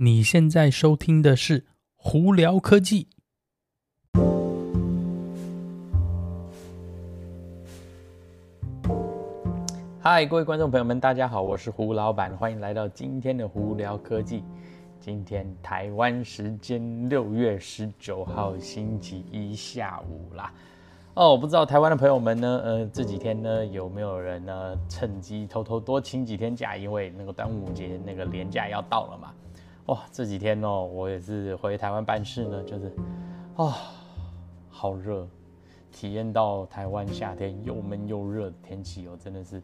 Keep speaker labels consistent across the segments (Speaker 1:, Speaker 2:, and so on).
Speaker 1: 你现在收听的是《胡聊科技》。嗨，各位观众朋友们，大家好，我是胡老板，欢迎来到今天的《胡聊科技》。今天台湾时间六月十九号星期一下午啦。哦，我不知道台湾的朋友们呢，呃，这几天呢有没有人呢趁机偷偷多请几天假？因为那个端午节那个连假要到了嘛。哇，这几天哦，我也是回台湾办事呢，就是，啊，好热，体验到台湾夏天又闷又热的天气哦，真的是，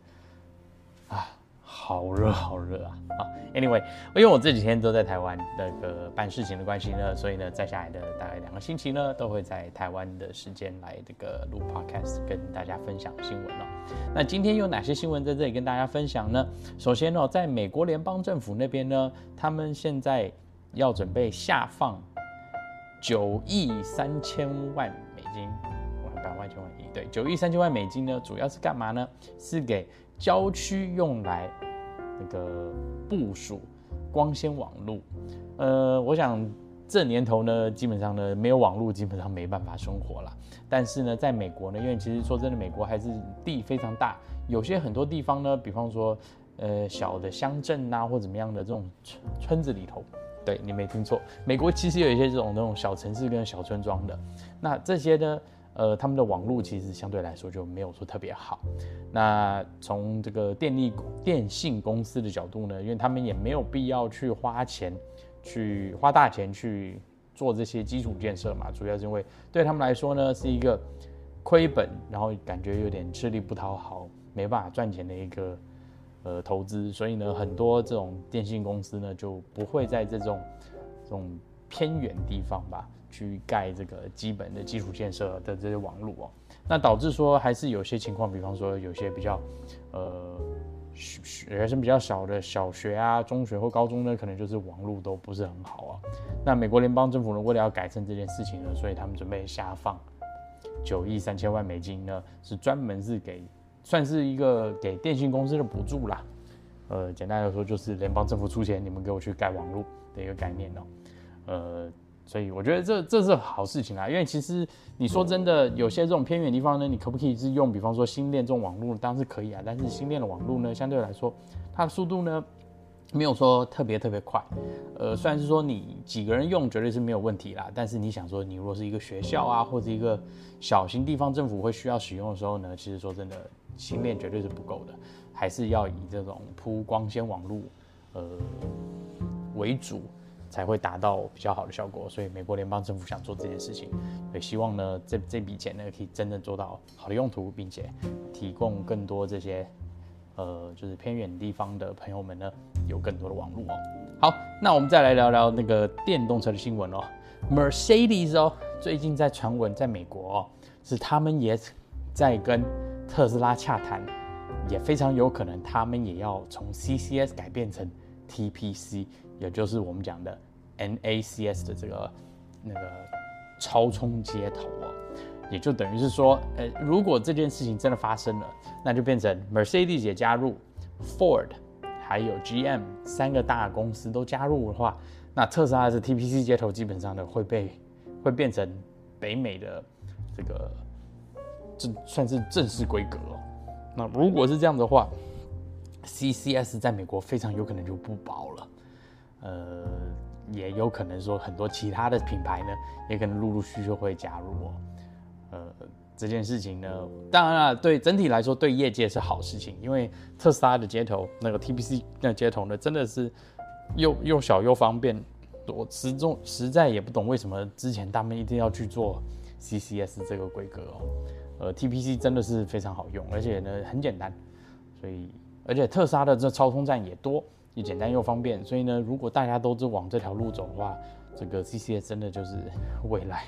Speaker 1: 啊。好热好热啊！啊，Anyway，因为我这几天都在台湾那个办事情的关系呢，所以呢，在下来的大概两个星期呢，都会在台湾的时间来这个录 Podcast，跟大家分享新闻哦。那今天有哪些新闻在这里跟大家分享呢？首先哦，在美国联邦政府那边呢，他们现在要准备下放九亿三千万美金，哇，百万千万亿，对，九亿三千万美金呢，主要是干嘛呢？是给郊区用来那个部署光纤网络，呃，我想这年头呢，基本上呢没有网络，基本上没办法生活了。但是呢，在美国呢，因为其实说真的，美国还是地非常大，有些很多地方呢，比方说呃小的乡镇呐，或怎么样的这种村村子里头，对，你没听错，美国其实有一些这种那种小城市跟小村庄的，那这些呢。呃，他们的网络其实相对来说就没有说特别好。那从这个电力电信公司的角度呢，因为他们也没有必要去花钱，去花大钱去做这些基础建设嘛。主要是因为对他们来说呢，是一个亏本，然后感觉有点吃力不讨好，没办法赚钱的一个呃投资。所以呢，很多这种电信公司呢，就不会在这种这种偏远地方吧。去盖这个基本的基础建设的这些网络哦，那导致说还是有些情况，比方说有些比较，呃，学生比较小的小学啊、中学或高中呢，可能就是网络都不是很好啊。那美国联邦政府呢，为了要改善这件事情呢，所以他们准备下放九亿三千万美金呢，是专门是给算是一个给电信公司的补助啦。呃，简单来说就是联邦政府出钱，你们给我去盖网络的一个概念哦，呃。所以我觉得这这是好事情啊，因为其实你说真的，有些这种偏远地方呢，你可不可以是用，比方说星链这种网络，当然是可以啊。但是星链的网络呢，相对来说，它的速度呢，没有说特别特别快。呃，虽然是说你几个人用绝对是没有问题啦，但是你想说，你如果是一个学校啊，或者一个小型地方政府会需要使用的时候呢，其实说真的，星链绝对是不够的，还是要以这种铺光纤网络，呃，为主。才会达到比较好的效果，所以美国联邦政府想做这件事情，也希望呢，这这笔钱呢可以真正做到好的用途，并且提供更多这些呃就是偏远地方的朋友们呢有更多的网络哦。好，那我们再来聊聊那个电动车的新闻哦，Mercedes 哦，最近在传闻在美国哦，是他们也在跟特斯拉洽谈，也非常有可能他们也要从 CCS 改变成 TPC。也就是我们讲的 NACS 的这个那个超充接头哦，也就等于是说，呃，如果这件事情真的发生了，那就变成 Mercedes 也加入，Ford 还有 GM 三个大公司都加入的话，那特斯拉的 TPC 接头基本上呢会被会变成北美的这个这算是正式规格哦。那如果是这样的话，CCS 在美国非常有可能就不保了。呃，也有可能说很多其他的品牌呢，也可能陆陆续续会加入哦。呃，这件事情呢，当然了，对整体来说，对业界是好事情，因为特斯拉的接头那个 TPC 那接头呢，真的是又又小又方便。我始终实在也不懂为什么之前他们一定要去做 CCS 这个规格哦。呃，TPC 真的是非常好用，而且呢很简单，所以而且特斯拉的这超充站也多。也简单又方便，所以呢，如果大家都是往这条路走的话，这个 CCS 真的就是未来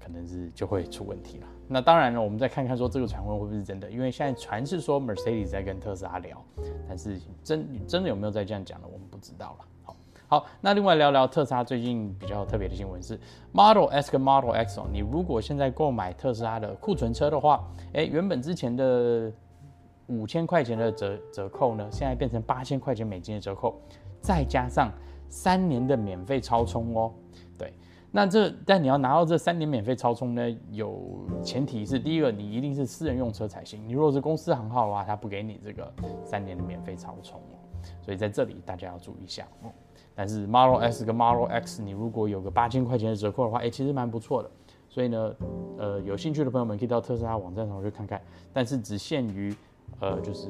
Speaker 1: 可能是就会出问题了。那当然了，我们再看看说这个传闻会不会是真的，因为现在传是说 Mercedes 在跟特斯拉聊，但是真真的有没有在这样讲呢？我们不知道了。好，好，那另外聊聊特斯拉最近比较特别的新闻是 Model S 跟 Model X，你如果现在购买特斯拉的库存车的话，诶，原本之前的。五千块钱的折折扣呢，现在变成八千块钱美金的折扣，再加上三年的免费超充哦。对，那这但你要拿到这三年免费超充呢，有前提是第一个，你一定是私人用车才行。你如果是公司行号的话，他不给你这个三年的免费超充哦。所以在这里大家要注意一下哦。但是 Model S 跟 Model X，你如果有个八千块钱的折扣的话，哎，其实蛮不错的。所以呢，呃，有兴趣的朋友们可以到特斯拉网站上去看看。但是只限于，呃，就是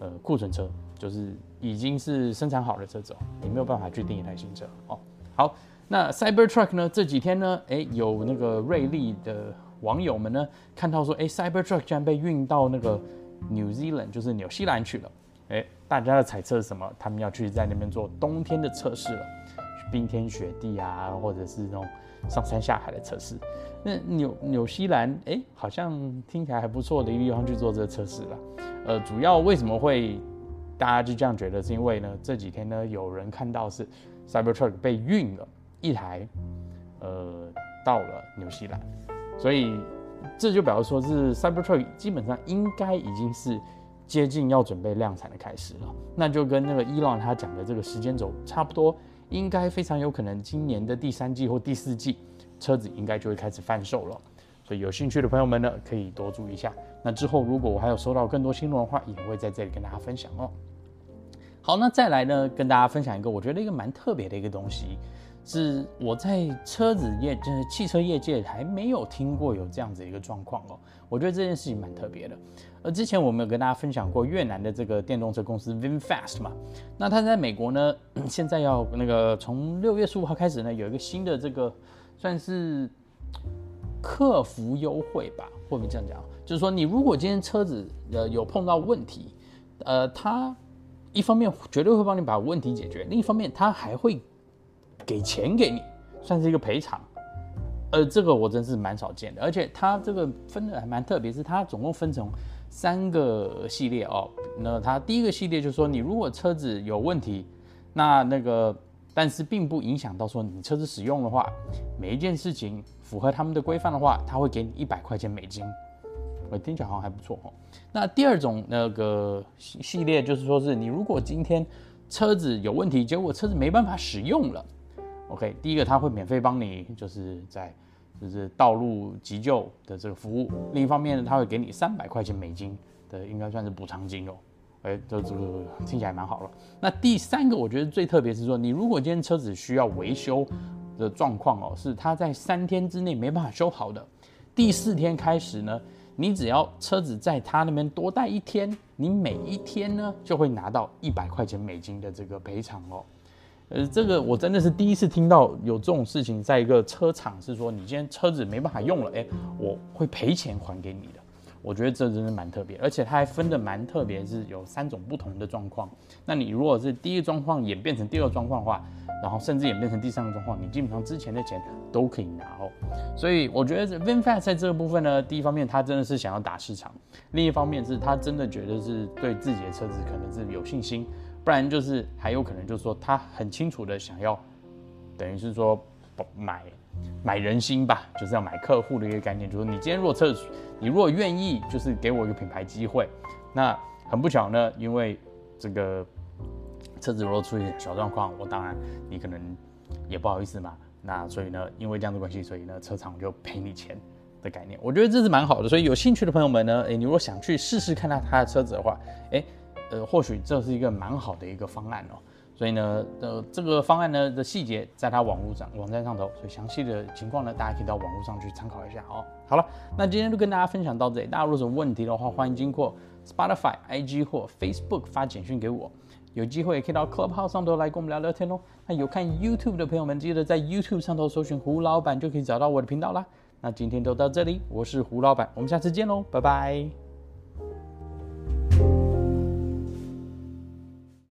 Speaker 1: 呃库存车，就是已经是生产好的车子哦，你没有办法去订一台新车哦。好，那 Cybertruck 呢？这几天呢，哎，有那个瑞丽的网友们呢，看到说，哎，Cybertruck 居然被运到那个 New Zealand，就是纽西兰去了。哎，大家的猜测是什么？他们要去在那边做冬天的测试了，冰天雪地啊，或者是那种上山下海的测试。那纽纽西兰，哎，好像听起来还不错的一个地方去做这个测试了。呃，主要为什么会大家就这样觉得？是因为呢，这几天呢，有人看到是 Cybertruck 被运了一台，呃，到了纽西兰，所以这就表示说是 Cybertruck 基本上应该已经是。接近要准备量产的开始了，那就跟那个伊朗他讲的这个时间轴差不多，应该非常有可能今年的第三季或第四季，车子应该就会开始贩售了。所以有兴趣的朋友们呢，可以多注意一下。那之后如果我还有收到更多新闻的话，也会在这里跟大家分享哦。好，那再来呢，跟大家分享一个我觉得一个蛮特别的一个东西。是我在车子业，就是汽车业界还没有听过有这样子一个状况哦。我觉得这件事情蛮特别的。而之前我们有跟大家分享过越南的这个电动车公司 VinFast 嘛，那它在美国呢，现在要那个从六月十五号开始呢，有一个新的这个算是客服优惠吧，会不会这样讲？就是说你如果今天车子呃有碰到问题，呃，它一方面绝对会帮你把问题解决，另一方面它还会。给钱给你，算是一个赔偿，呃，这个我真是蛮少见的，而且它这个分的还蛮特别，是它总共分成三个系列哦。那它第一个系列就是说，你如果车子有问题，那那个但是并不影响到说你车子使用的话，每一件事情符合他们的规范的话，他会给你一百块钱美金，我听起来好像还不错哦。那第二种那个系系列就是说是你如果今天车子有问题，结果车子没办法使用了。OK，第一个他会免费帮你，就是在就是道路急救的这个服务。另一方面呢，他会给你三百块钱美金的，应该算是补偿金哦。哎，这这个听起来蛮好了。那第三个我觉得最特别是说，你如果今天车子需要维修的状况哦，是它在三天之内没办法修好的，第四天开始呢，你只要车子在他那边多待一天，你每一天呢就会拿到一百块钱美金的这个赔偿哦。呃，这个我真的是第一次听到有这种事情，在一个车厂是说，你今天车子没办法用了，哎，我会赔钱还给你的。我觉得这真的蛮特别，而且它还分得蛮特别，是有三种不同的状况。那你如果是第一个状况演变成第二个状况的话，然后甚至演变成第三个状况，你基本上之前的钱都可以拿哦。所以我觉得 VinFast 在这个部分呢，第一方面他真的是想要打市场，另一方面是他真的觉得是对自己的车子可能是有信心。不然就是还有可能就是说他很清楚的想要，等于是说买买人心吧，就是要买客户的一个概念。就是你今天如果车子，你如果愿意，就是给我一个品牌机会，那很不巧呢，因为这个车子如果出现小状况，我当然你可能也不好意思嘛。那所以呢，因为这样的关系，所以呢车厂就赔你钱的概念。我觉得这是蛮好的，所以有兴趣的朋友们呢，诶，你如果想去试试看他他的车子的话，诶。呃，或许这是一个蛮好的一个方案哦，所以呢，呃，这个方案呢的细节在它网络上网站上头，所以详细的情况呢，大家可以到网络上去参考一下哦。好了，那今天就跟大家分享到这里，大家如果有什么问题的话，欢迎经过 Spotify、IG 或 Facebook 发简讯给我，有机会也可以到 Clubhouse 上头来跟我们聊聊天哦。那有看 YouTube 的朋友们，记得在 YouTube 上头搜寻胡老板就可以找到我的频道啦。那今天就到这里，我是胡老板，我们下次见喽，拜拜。